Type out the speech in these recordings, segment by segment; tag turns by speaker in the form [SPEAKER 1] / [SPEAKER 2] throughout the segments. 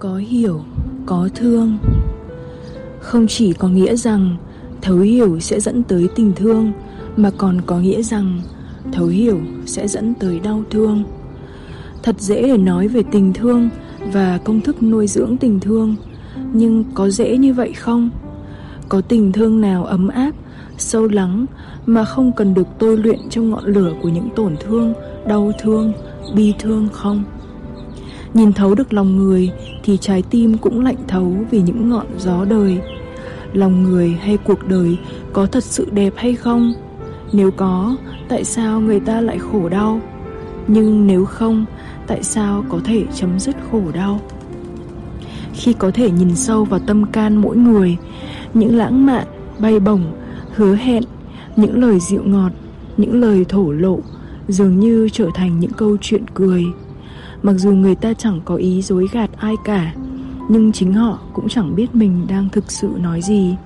[SPEAKER 1] có hiểu, có thương. Không chỉ có nghĩa rằng thấu hiểu sẽ dẫn tới tình thương, mà còn có nghĩa rằng thấu hiểu sẽ dẫn tới đau thương. Thật dễ để nói về tình thương và công thức nuôi dưỡng tình thương, nhưng có dễ như vậy không? Có tình thương nào ấm áp, sâu lắng mà không cần được tôi luyện trong ngọn lửa của những tổn thương, đau thương, bi thương không? Nhìn thấu được lòng người thì trái tim cũng lạnh thấu vì những ngọn gió đời. Lòng người hay cuộc đời có thật sự đẹp hay không? Nếu có, tại sao người ta lại khổ đau? Nhưng nếu không, tại sao có thể chấm dứt khổ đau? Khi có thể nhìn sâu vào tâm can mỗi người, những lãng mạn, bay bổng, hứa hẹn, những lời dịu ngọt, những lời thổ lộ dường như trở thành những câu chuyện cười mặc dù người ta chẳng có ý dối gạt ai cả, nhưng chính họ cũng chẳng biết mình đang thực sự nói gì.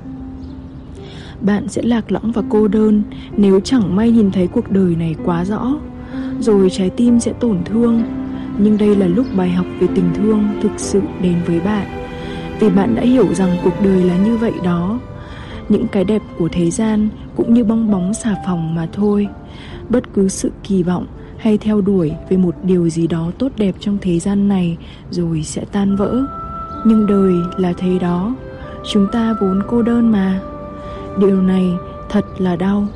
[SPEAKER 1] Bạn sẽ lạc lõng và cô đơn nếu chẳng may nhìn thấy cuộc đời này quá rõ, rồi trái tim sẽ tổn thương. Nhưng đây là lúc bài học về tình thương thực sự đến với bạn, vì bạn đã hiểu rằng cuộc đời là như vậy đó. Những cái đẹp của thế gian cũng như bong bóng xà phòng mà thôi. Bất cứ sự kỳ vọng hay theo đuổi về một điều gì đó tốt đẹp trong thế gian này rồi sẽ tan vỡ. Nhưng đời là thế đó, chúng ta vốn cô đơn mà. Điều này thật là đau.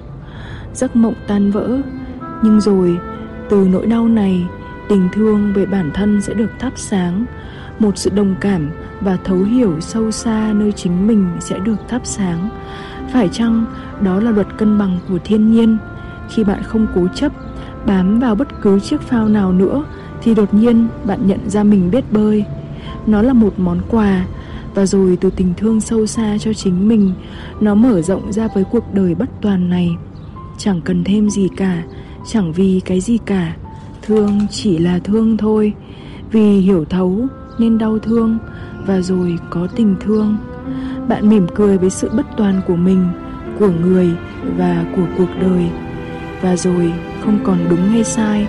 [SPEAKER 1] Giấc mộng tan vỡ, nhưng rồi, từ nỗi đau này, tình thương về bản thân sẽ được thắp sáng. Một sự đồng cảm và thấu hiểu sâu xa nơi chính mình sẽ được thắp sáng. Phải chăng đó là luật cân bằng của thiên nhiên? Khi bạn không cố chấp bám vào bất cứ chiếc phao nào nữa thì đột nhiên bạn nhận ra mình biết bơi. Nó là một món quà, và rồi từ tình thương sâu xa cho chính mình, nó mở rộng ra với cuộc đời bất toàn này. Chẳng cần thêm gì cả, chẳng vì cái gì cả. Thương chỉ là thương thôi, vì hiểu thấu nên đau thương, và rồi có tình thương. Bạn mỉm cười với sự bất toàn của mình, của người và của cuộc đời. Và rồi không còn đúng hay sai,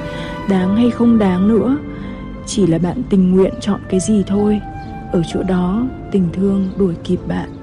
[SPEAKER 1] đáng hay không đáng nữa. Chỉ là bạn tình nguyện chọn cái gì thôi. Ở chỗ đó, tình thương đuổi kịp bạn.